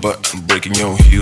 butt and breaking your heels.